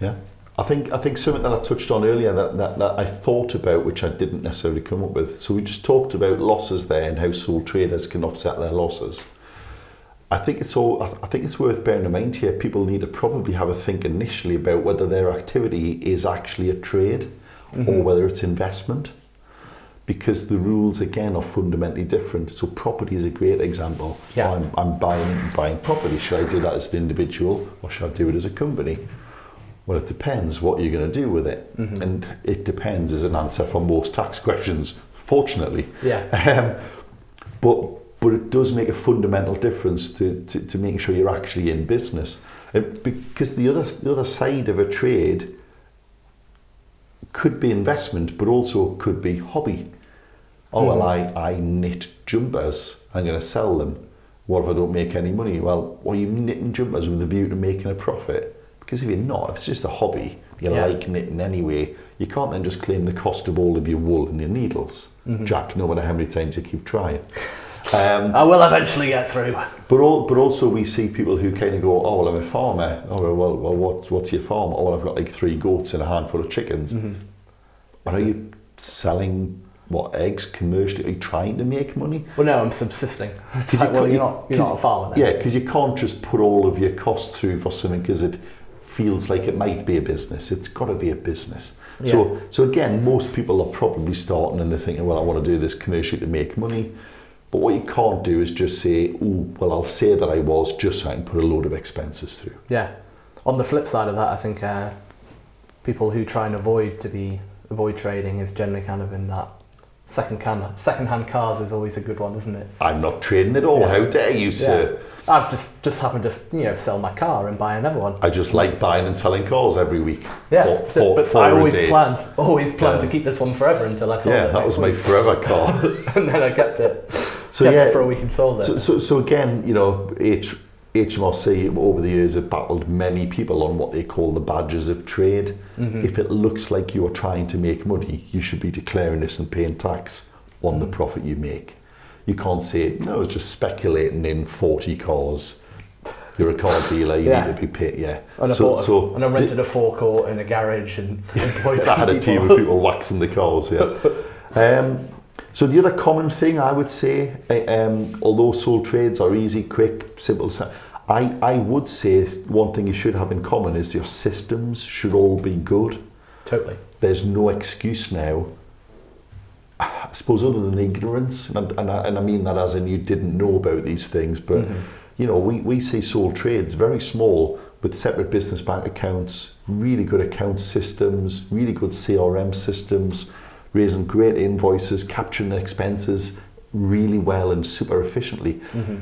yeah, I think I think something that I touched on earlier that, that, that I thought about, which I didn't necessarily come up with. So we just talked about losses there and how sole traders can offset their losses. I think it's all. I I think it's worth bearing in mind here. People need to probably have a think initially about whether their activity is actually a trade mm-hmm. or whether it's investment, because the rules again are fundamentally different. So property is a great example. Yeah. I'm, I'm buying buying property. Should I do that as an individual or should I do it as a company? Well, it depends what you're going to do with it, Mhm. and it depends is an answer for most tax questions. Fortunately, yeah, *laughs* um, but but it does make a fundamental difference to, to, to making sure you're actually in business. And because the other the other side of a trade could be investment, but also could be hobby. Oh well, Mhm. I, I knit jumpers. I'm going to sell them. What if I don't make any money? Well, well, you're knitting jumpers with a view to making a profit. Because if you're not, if it's just a hobby, you Yeah. like knitting anyway, you can't then just claim the cost of all of your wool and your needles. Mhm. Jack, no matter how many times you keep trying. Um, *laughs* I will eventually get through. but all, but also we see people who kind of go, oh well, I'm a farmer. Oh well, well, what, what's your farm? Oh well, I've got like three goats and a handful of chickens. Mhm. But are you selling what eggs commercially? Are you trying to make money? Well, no, I'm subsisting. *laughs* It's like, you well, you're not you're not a farmer then. Yeah, because you can't just put all of your costs through for something because it feels like it might be a business. It's got to be a business. So, so again, most people are probably starting and they're thinking, well, I want to do this commercially to make money. But what you can't do is just say, oh, well, I'll say that I was just so I can put a load of expenses through. Yeah. On the flip side of that, I think uh, people who try and avoid to be avoid trading is generally kind of in that second hand second hand cars is always a good one, isn't it? I'm not trading at all. Yeah. How dare you, sir? I've just just happened to you know sell my car and buy another one. I just like buying and selling cars every week. Yeah, For- but- for- but for I always planned always planned Yeah. to keep this one forever until I sold Yeah, it. Yeah, that was my forever *laughs* car. and then I kept it. So kept yeah, it for a week and sold it. So, so, so again, you know, H, HMRC over the years have battled many people on what they call the badges of trade. Mhm. If it looks like you are trying to make money, you should be declaring this and paying tax on the profit you make. You can't say, no, it's just speculating in 40 cars. You're a car dealer, you Yeah. need to be paid. Yeah. and I so, bought a, so and I rented a forecourt in a garage and *laughs* employed I had a team of people waxing the cars, yeah. *laughs* um, so the other common thing I would say, uh, um, although sole trades are easy, quick, simple, si- I, I would say one thing you should have in common is your systems should all be good. Totally. There's no excuse now, I suppose, other than ignorance, and, and, I, and I mean that as in you didn't know about these things, but Mhm. you know, we, we see sole trades very small with separate business bank accounts, really good account systems, really good CRM systems, raising great invoices, capturing the expenses really well and super efficiently. Mhm.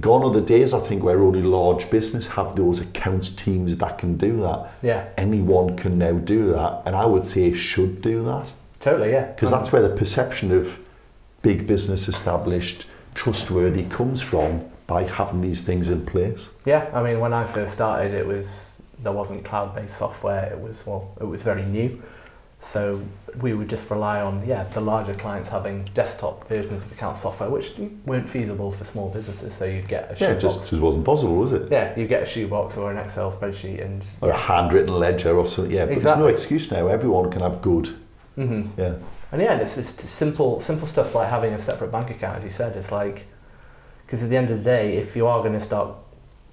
Gone are the days, I think, where only large business have those accounts teams that can do that. Yeah, Anyone can now do that, and I would say should do that totally. Yeah, because that's where the perception of big business established, trustworthy comes from by having these things in place. Yeah, I mean, when I first started, it was there wasn't cloud-based software. It was well, it was very new, so we would just rely on yeah the larger clients having desktop versions of account software, which weren't feasible for small businesses. So you'd get a Yeah, shoebox. just, just wasn't possible, was it? yeah, you get a shoebox or an Excel spreadsheet, and Or a handwritten ledger or something. Yeah, but Exactly. there's no excuse now. Everyone can have good. Mm-hmm. Yeah. And yeah, and it's just simple, simple stuff like having a separate bank account, as you said. It's like, because at the end of the day, if you are going to start,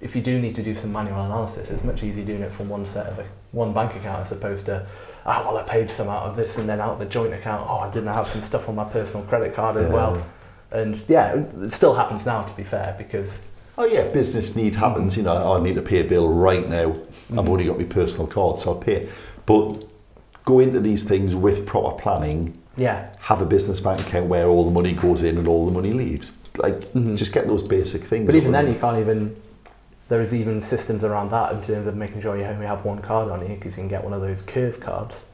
if you do need to do some manual analysis, it's much easier doing it from one set of a, one bank account as opposed to, ah, well, I paid some out of this and then out of the joint account. Oh, I didn't have some stuff on my personal credit card as Yeah. well. And yeah, it still happens now, to be fair, because Oh yeah, business need happens. You know, oh, I need to pay a bill right now. I've Mhm. only got my personal card, so I'll pay. But go into these things with proper planning. yeah, Have a business bank account where all the money goes in and all the money leaves. Like, Mhm. just get those basic things. But even then, you can't even. There is even systems around that in terms of making sure you only have one card on you because you can get one of those curve cards,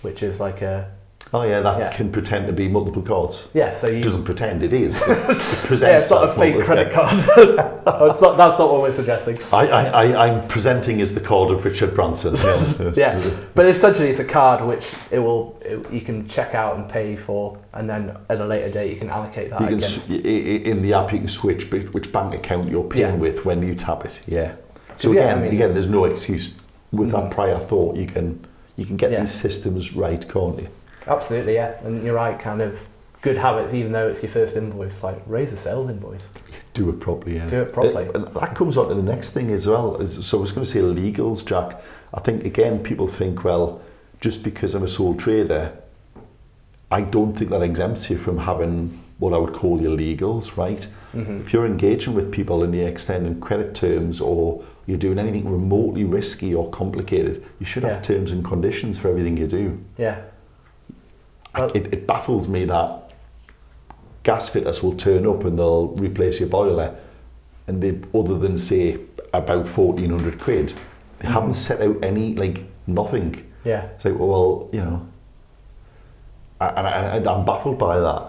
which is like a Oh yeah, that Yeah. can pretend to be multiple cards. yeah. So you It doesn't pretend it is. *laughs* It presents yeah, it's not a fake credit card. *laughs* Oh, it's not, that's not what we're suggesting. I, I, I, I'm presenting as the card of Richard Branson. *laughs* Yeah. Yeah, but essentially it's a card which it will it, you can check out and pay for, and then at a later date you can allocate that You can, against. s- i- i- in the app, you can switch which bank account you're paying Yeah. with when you tap it. Yeah. So again, I mean, again, there's no excuse with Mhm. that prior thought. You can you can get these systems right, can't you? Absolutely, yeah, and you're right. Kind of good habits, even though it's your first invoice. Like raise a sales invoice. Do it properly. Yeah. Do it properly. Uh, and that comes on to the next thing as well. So I was going to say legals, Jack. I think again, people think, well, just because I'm a sole trader, I don't think that exempts you from having what I would call your legals, right? hmm If you're engaging with people and you're extending credit terms or you're doing anything remotely risky or complicated, you should have terms and conditions for everything you do. Yeah, it, it baffles me that gas fitters will turn up and they'll replace your boiler and they, other than say about 1400 quid, they Mhm. haven't set out any, like, nothing. yeah, It's like, well, you know, and I, I'm baffled by that.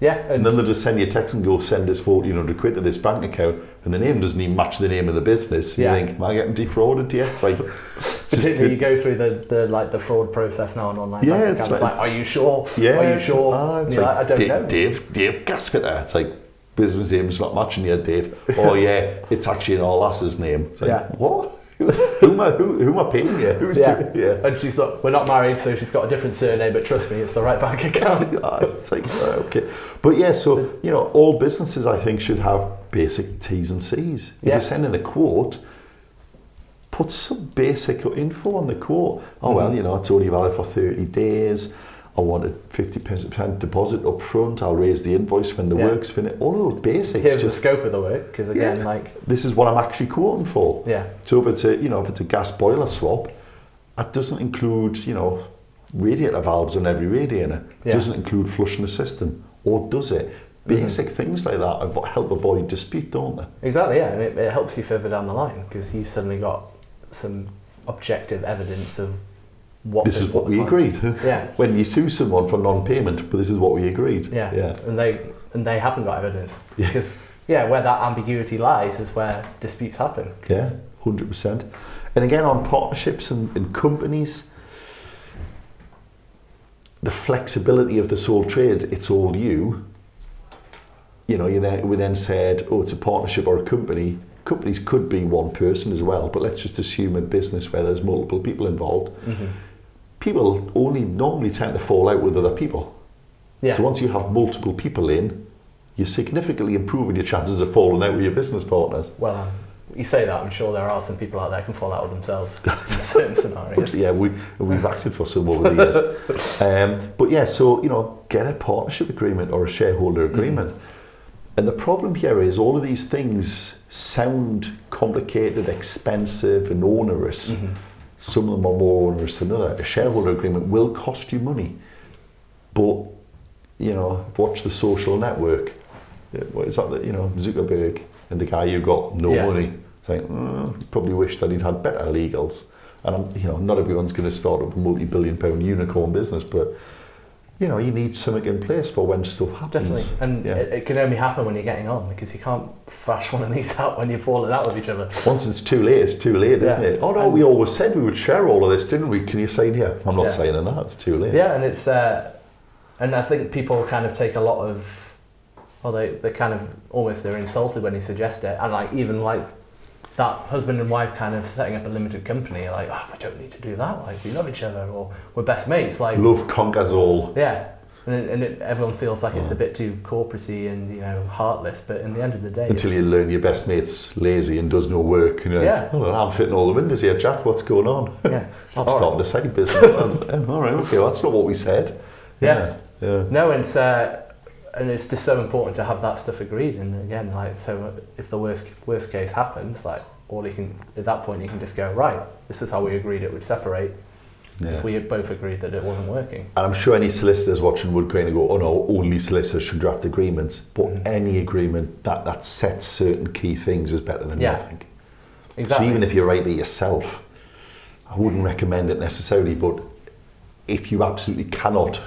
yeah, And and, then they'll just send you a text and go, send us 1400 quid to this bank account, and the name doesn't even match the name of the business. Yeah. You think, am I getting defrauded yet? It's like, *laughs* particularly you go through the, the like the fraud process now on online. Yeah, bank it's accounts. It's like- like, are you sure? yeah. Are you sure? Ah, like, like, I don't Dave, know. Dave, Dave Gasfitter. It's like, business name's not matching here, Dave. Oh, *laughs* yeah, it's actually an all lass's name. It's like, Yeah. what? *laughs* who, am I, who, who am I paying you? *laughs* Who's Yeah. doing yeah. And she's not. We're not married, so she's got a different surname. But trust me, it's the right bank account. Ah, it's like, okay. But yeah, so, you know, all businesses, I think, should have basic T's and C's. If Yeah. you're sending a quote, put some basic info on the quote. Oh, well, Mhm. you know, it's only valid for 30 days. I wanted 50% deposit up front. I'll raise the invoice when the Yeah. work's finished. All of those basics. Here's the scope of the work, because again, Yeah. like this is what I'm actually quoting for. yeah, So if it's a, you know, if it's a gas boiler swap, that doesn't include, you know, radiator valves on every radiator. It Yeah. doesn't include flushing the system. Or does it? Mhm. Basic things like that help avoid dispute, don't they? exactly. Yeah, and it, it helps you further down the line because you suddenly got some objective evidence of what This is what we agreed. *laughs* Yeah, *laughs* When you sue someone for non-payment, but this is what we agreed. yeah, Yeah. and they and they haven't got evidence Yeah. because yeah, where that ambiguity lies is where disputes happen. Yeah, hundred percent. And again, on partnerships and, and companies, the flexibility of the sole trade, it's all you. You know, you then we then said, oh, it's a partnership or a company. Companies could be one person as well, but let's just assume a business where there's multiple people involved. Mhm. People only normally tend to fall out with other people. Yeah, So once you have multiple people in, you're significantly improving your chances of falling out with your business partners. well, um, you say that. I'm sure there are some people out there who can fall out with themselves *laughs* in certain scenarios. yeah, we, we've acted for some over the years. *laughs* Um, but yeah, so, you know, get a partnership agreement or a shareholder agreement. And the problem here is all of these things sound complicated, expensive, and onerous. Mhm. Some of them are more onerous than others. A shareholder agreement will cost you money. But, you know, watch the social network. Yeah, What is that, that, you know, Zuckerberg and the guy who got no Yeah. money. Saying, mm, probably wish that he'd had better legals. And I'm, you know, not everyone's going to start up a multi-billion pound unicorn business, but you know, you need something in place for when stuff happens. Definitely, and Yeah. it, it can only happen when you're getting on because you can't thrash one of these *laughs* out when you're falling out with each other. Once it's too late, it's too late, isn't it? Oh no, And- we always said we would share all of this, didn't we? Can you sign here? I'm not Yeah. saying that. It's too late. Yeah, and it's uh, and I think people kind of take a lot of, well, they they kind of almost they're insulted when you suggest it, and like even like that husband and wife kind of setting up a limited company, like oh, we don't need to do that, like we love each other or we're best mates, like Love conquers all. yeah. And, it, and it, everyone feels like it's a bit too corporatey and you know heartless, but in the end of the day, Until you learn your best mate's lazy and does no work. You're like, Yeah. oh, I'm fitting all the windows here, Jack. What's going on? yeah, *laughs* I'm All starting a side business. *laughs* All right, okay, well, that's not what we said. Yeah. yeah. No, it's uh, and it's just so important to have that stuff agreed. And again, like so, if the worst worst case happens, like all you can at that point you can just go right. This is how we agreed it would separate. Yeah. If we had both agreed that it wasn't working. And I'm sure any solicitors watching would kind of go, oh no, only solicitors should draft agreements. But Mhm. any agreement that, that sets certain key things is better than Yeah. nothing. Exactly. So even if you write it yourself, I wouldn't recommend it necessarily, but if you absolutely cannot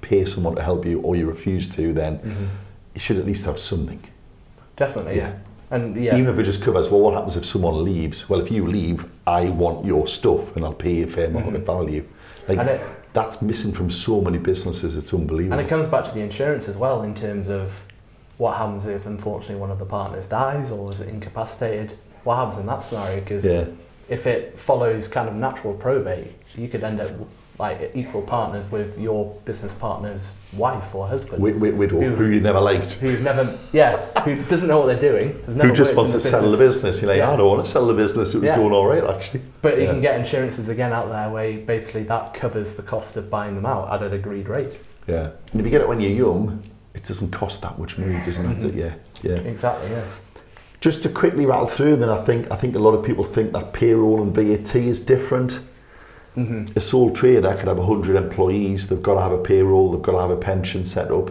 pay someone to help you or you refuse to, then Mhm. you should at least have something. Definitely. Yeah. And yeah. Even if it just covers, well, what happens if someone leaves? Well, if you leave, I want your stuff and I'll pay you fair market Mhm. value. Like, and it, that's missing from so many businesses, it's unbelievable. And it comes back to the insurance as well in terms of what happens if unfortunately one of the partners dies or is incapacitated. What happens in that scenario? Because yeah. if it follows kind of natural probate, you could end up like equal partners with your business partner's wife or husband, Wi- wi- widow, Who- who you never liked. who's never, yeah, who doesn't know what they're doing, Who just wants to sell the business. You're like, Yeah. I don't want to sell the business. It was Yeah. going all right, actually. But you can get insurances again out there where basically that covers the cost of buying them out at an agreed rate. Yeah. And if you get it when you're young, it doesn't cost that much money, doesn't it? Mhm. Yeah. Yeah. Exactly, yeah. Just to quickly rattle through, then I think I think a lot of people think that payroll and VAT is different. Hmm A sole trader could have 100 employees, they've got to have a payroll, they've got to have a pension set up.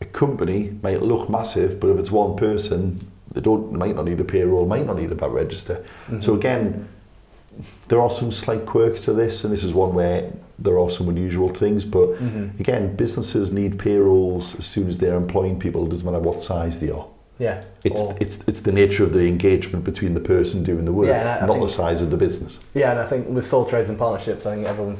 A company might look massive, but if it's one person, they don't might not need a payroll, might not need a VAT register. Mm-hmm. So again, there are some slight quirks to this, and this is one where there are some unusual things. But hmm again, businesses need payrolls as soon as they're employing people. It doesn't matter what size they are. Yeah. It's Or- it's it's the nature of the engagement between the person doing the work, Yeah, and I- I not think- the size of the business. Yeah, and I think with sole trades and partnerships, I think everyone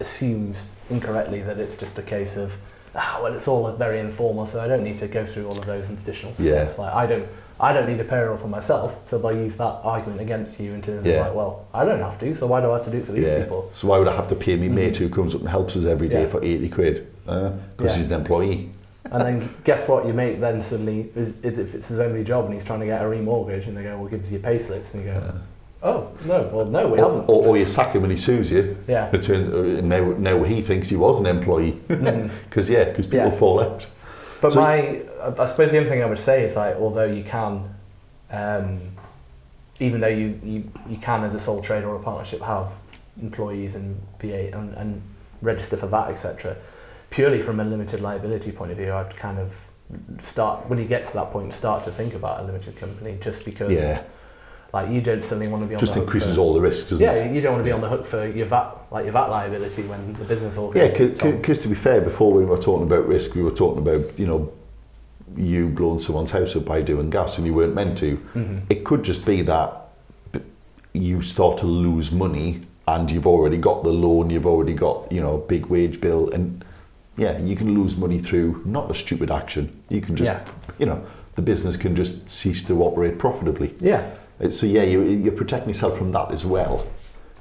assumes incorrectly that it's just a case of, ah, well, it's all very informal, so I don't need to go through all of those additional Yeah. steps. Like, I don't, I don't need a payroll for myself, so they'll use that argument against you in terms Yeah. of like, well, I don't have to, so why do I have to do it for these yeah. people? So why would I have to pay me mate Mhm. who comes up and helps us every day Yeah. for eighty quid? Because Yeah. he's an employee. And then guess what? Your mate then suddenly is, is if it's his only job and he's trying to get a remortgage, and they go, well, give us your pay slips, and you go, oh no, well no, we or, haven't. or, or you sack him when he sues you. yeah. It turns uh, now now he thinks he was an employee *laughs* because yeah, because people Yeah. fall out. But So- my, I suppose the only thing I would say is like, although you can, um, even though you, you, you can as a sole trader or a partnership have employees and VA and, and register for that, etc. Purely from a limited liability point of view, I'd kind of start when you get to that point, start to think about a limited company, just because Yeah, like you don't suddenly want to be on just the hook increases for, all the risks, doesn't yeah, it? you don't want to be on the hook for your VAT like your VAT liability when the business all Yeah, because to be fair, before we were talking about risk, we were talking about you know you blowing someone's house up by doing gas and you weren't meant to. Mhm. It could just be that you start to lose money and you've already got the loan, you've already got you know a big wage bill, and yeah, you can lose money through not a stupid action. You can just Yeah. you know the business can just cease to operate profitably. yeah. Uh, So yeah, you, you're protecting yourself from that as well.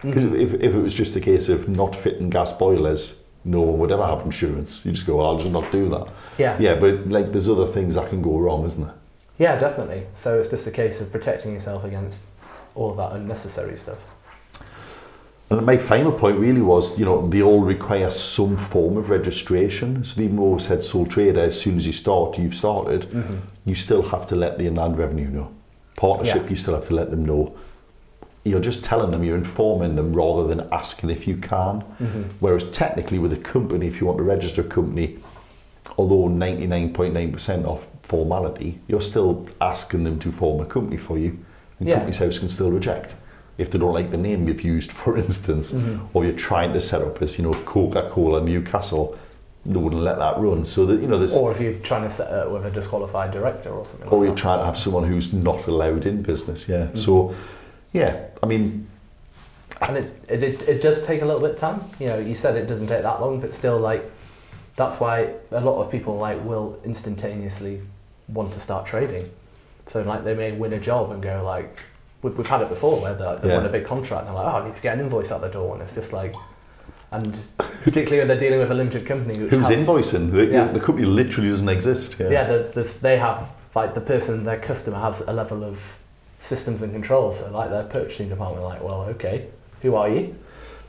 Because Mhm. if, if it was just a case of not fitting gas boilers, no one would ever have insurance. You just go, I'll just not do that. yeah. Yeah, but like there's other things that can go wrong, isn't there? Yeah, definitely. So it's just a case of protecting yourself against all of that unnecessary stuff. And my final point really was, you know, they all require some form of registration. So the always said sole trader, as soon as you start, you've started, Mm-hmm. you still have to let the inland revenue know. Partnership, Yeah. you still have to let them know. You're just telling them, you're informing them rather than asking if you can. Mm-hmm. Whereas technically with a company, if you want to register a company, although 99.9% of formality, you're still asking them to form a company for you. And Yeah. Companies House can still reject. If they don't like the name you've used, for *laughs* instance, Mhm. or you're trying to set up as, you know, Coca-Cola Newcastle, they wouldn't let that run. So that, you know, there's, Or if you're trying to set up with a disqualified director or something or like you're that. trying to have someone who's not allowed in business, yeah. Mhm. So, yeah, I mean, And it, it, it, it does take a little bit of time. You know, you said it doesn't take that long, but still, like, that's why a lot of people, like, will instantaneously want to start trading. So, like, they may win a job and go, like, we've, we've had it before where they, they Yeah. won a big contract and they're like, oh, I need to get an invoice out the door. And it's just like, and just, particularly when they're dealing with a limited company, which who's has, invoicing? The, Yeah. the company literally doesn't exist. Yeah. yeah, the, the, they have like the person, their customer has a level of systems and controls. So like their purchasing department, like, well, okay, who are you?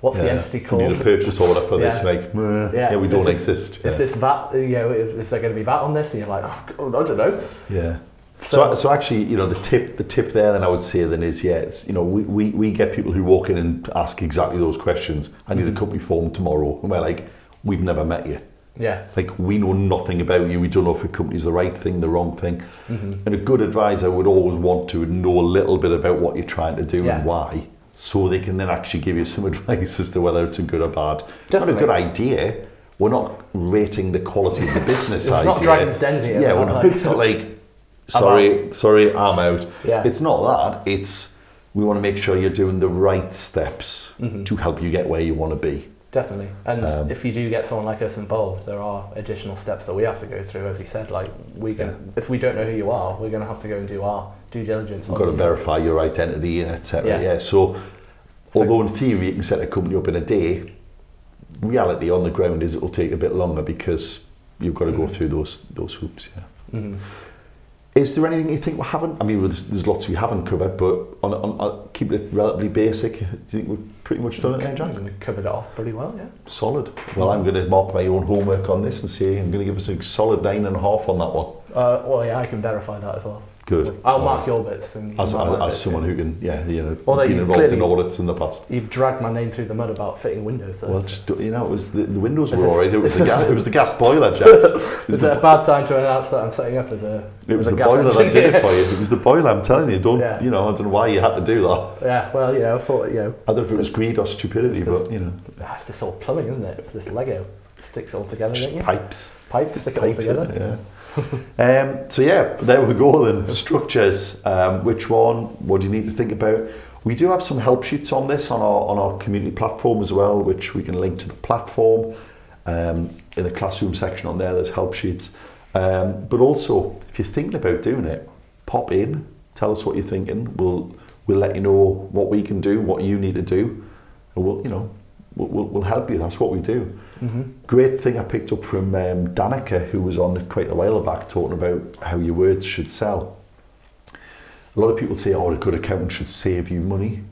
What's the Yeah. entity You called? need a purchase order for this, Yeah. like, "Meh, yeah, we don't this- exist. Is yeah. this VAT? You know, is, is there going to be VAT on this? And you're like, oh, God, I don't know. Yeah. So, So, so actually, you know, the tip, the tip there, then I would say, then is, yeah, it's, you know, we, we, we get people who walk in and ask exactly those questions. I need a company form tomorrow, and we're like, we've never met you. yeah, Like, we know nothing about you. We don't know if your company's the right thing, the wrong thing. hmm And a good advisor would always want to know a little bit about what you're trying to do Yeah. and why, so they can then actually give you some *laughs* advice as to whether it's a good or bad. It's not a good idea. We're not rating the quality of the *laughs* business It's idea. not Dragon's Den here, Yeah, we're not, like- it's not like, sorry, sorry, I'm out. yeah, It's not that. It's we want to make sure you're doing the right steps Mhm. to help you get where you want to be. definitely. And Um, if you do get someone like us involved, there are additional steps that we have to go through. As you said, like we can, if we don't know who you are, we're going to have to go and do our due diligence. You've got to you. verify your identity and etc. Yeah. Yeah. So, although in theory you can set a company up in a day, reality on the ground is it will take a bit longer because you've got to go Mhm. through those those hoops. Yeah. Mhm. Is there anything you think we haven't? I mean, there's, there's lots we haven't covered, but on, on, on keep it relatively basic. Do you think we've pretty much done it there, Jack? We covered it off pretty well, yeah. Solid. Well, I'm going to mark my own homework on this and say I'm going to give us a solid nine and a half on that one. Uh, well, yeah, I can verify that as well. Good. I'll All mark your bits. And As, as, bits, someone who can, yeah, you know, Although been involved in audits in the past. You've dragged my name through the mud about fitting windows. Though. Well, just you know, it was the, the windows were alright. It was the gas. It was the gas boiler, Jack. *laughs* It was, Is the, it a bad time to announce that I'm setting up as a? it was as the boiler that did it for you. It was the boiler. I'm telling you. Don't Yeah. you know? I don't know why you had to do that. Yeah, well, you know, I thought, you know, I don't know if it was greed or stupidity, but you know, ah, it's this all plumbing, isn't it? It's this Lego sticks all together, don't just you? pipes. Pipes stick it all together. Yeah. *laughs* um, so yeah, there we go then. Structures. Um, which one? What do you need to think about? We do have some help sheets on this on our on our community platform as well, which we can link to the platform. Um, in the classroom section on there, there's help sheets. Um, but also, if you're thinking about doing it, pop in, tell us what you're thinking. We'll we'll let you know what we can do, what you need to do, and we'll you know we'll, we'll, we'll help you. That's what we do. Mm-hmm. Great thing I picked up from um, Danica, who was on quite a while back talking about how your words should sell. A lot of people say, oh, a good accountant should save you money.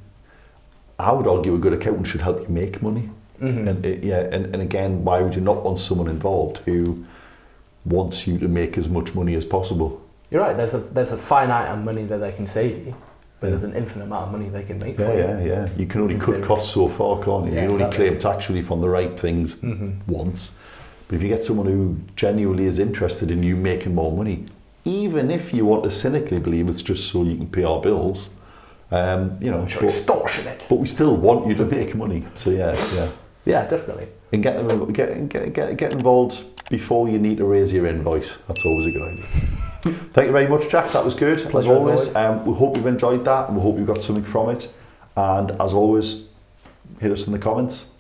I would argue a good accountant should help you make money. Mm-hmm. And it, yeah, and, and again, why would you not want someone involved who wants you to make as much money as possible? You're right. There's a there's a finite amount of money that they can save you, but Yeah. there's an infinite amount of money they can make Yeah, for you. yeah, yeah. You can only cut costs so far, can't you? Yeah, you only exactly. claim tax relief on the right things Mm-hmm. once. But if you get someone who genuinely is interested in you making more money, even if you want to cynically believe it's just so you can pay our bills, um, you know, but, extortionate. but we still want you to make money. So yeah, yeah. Yeah, definitely. And get them get, get, get, get involved before you need to raise your invoice. That's always a good idea. Thank you very much, Jack. That was good. Pleasure as as always. always. Um, we hope you've enjoyed that and we hope you've got something from it. And as always, hit us in the comments.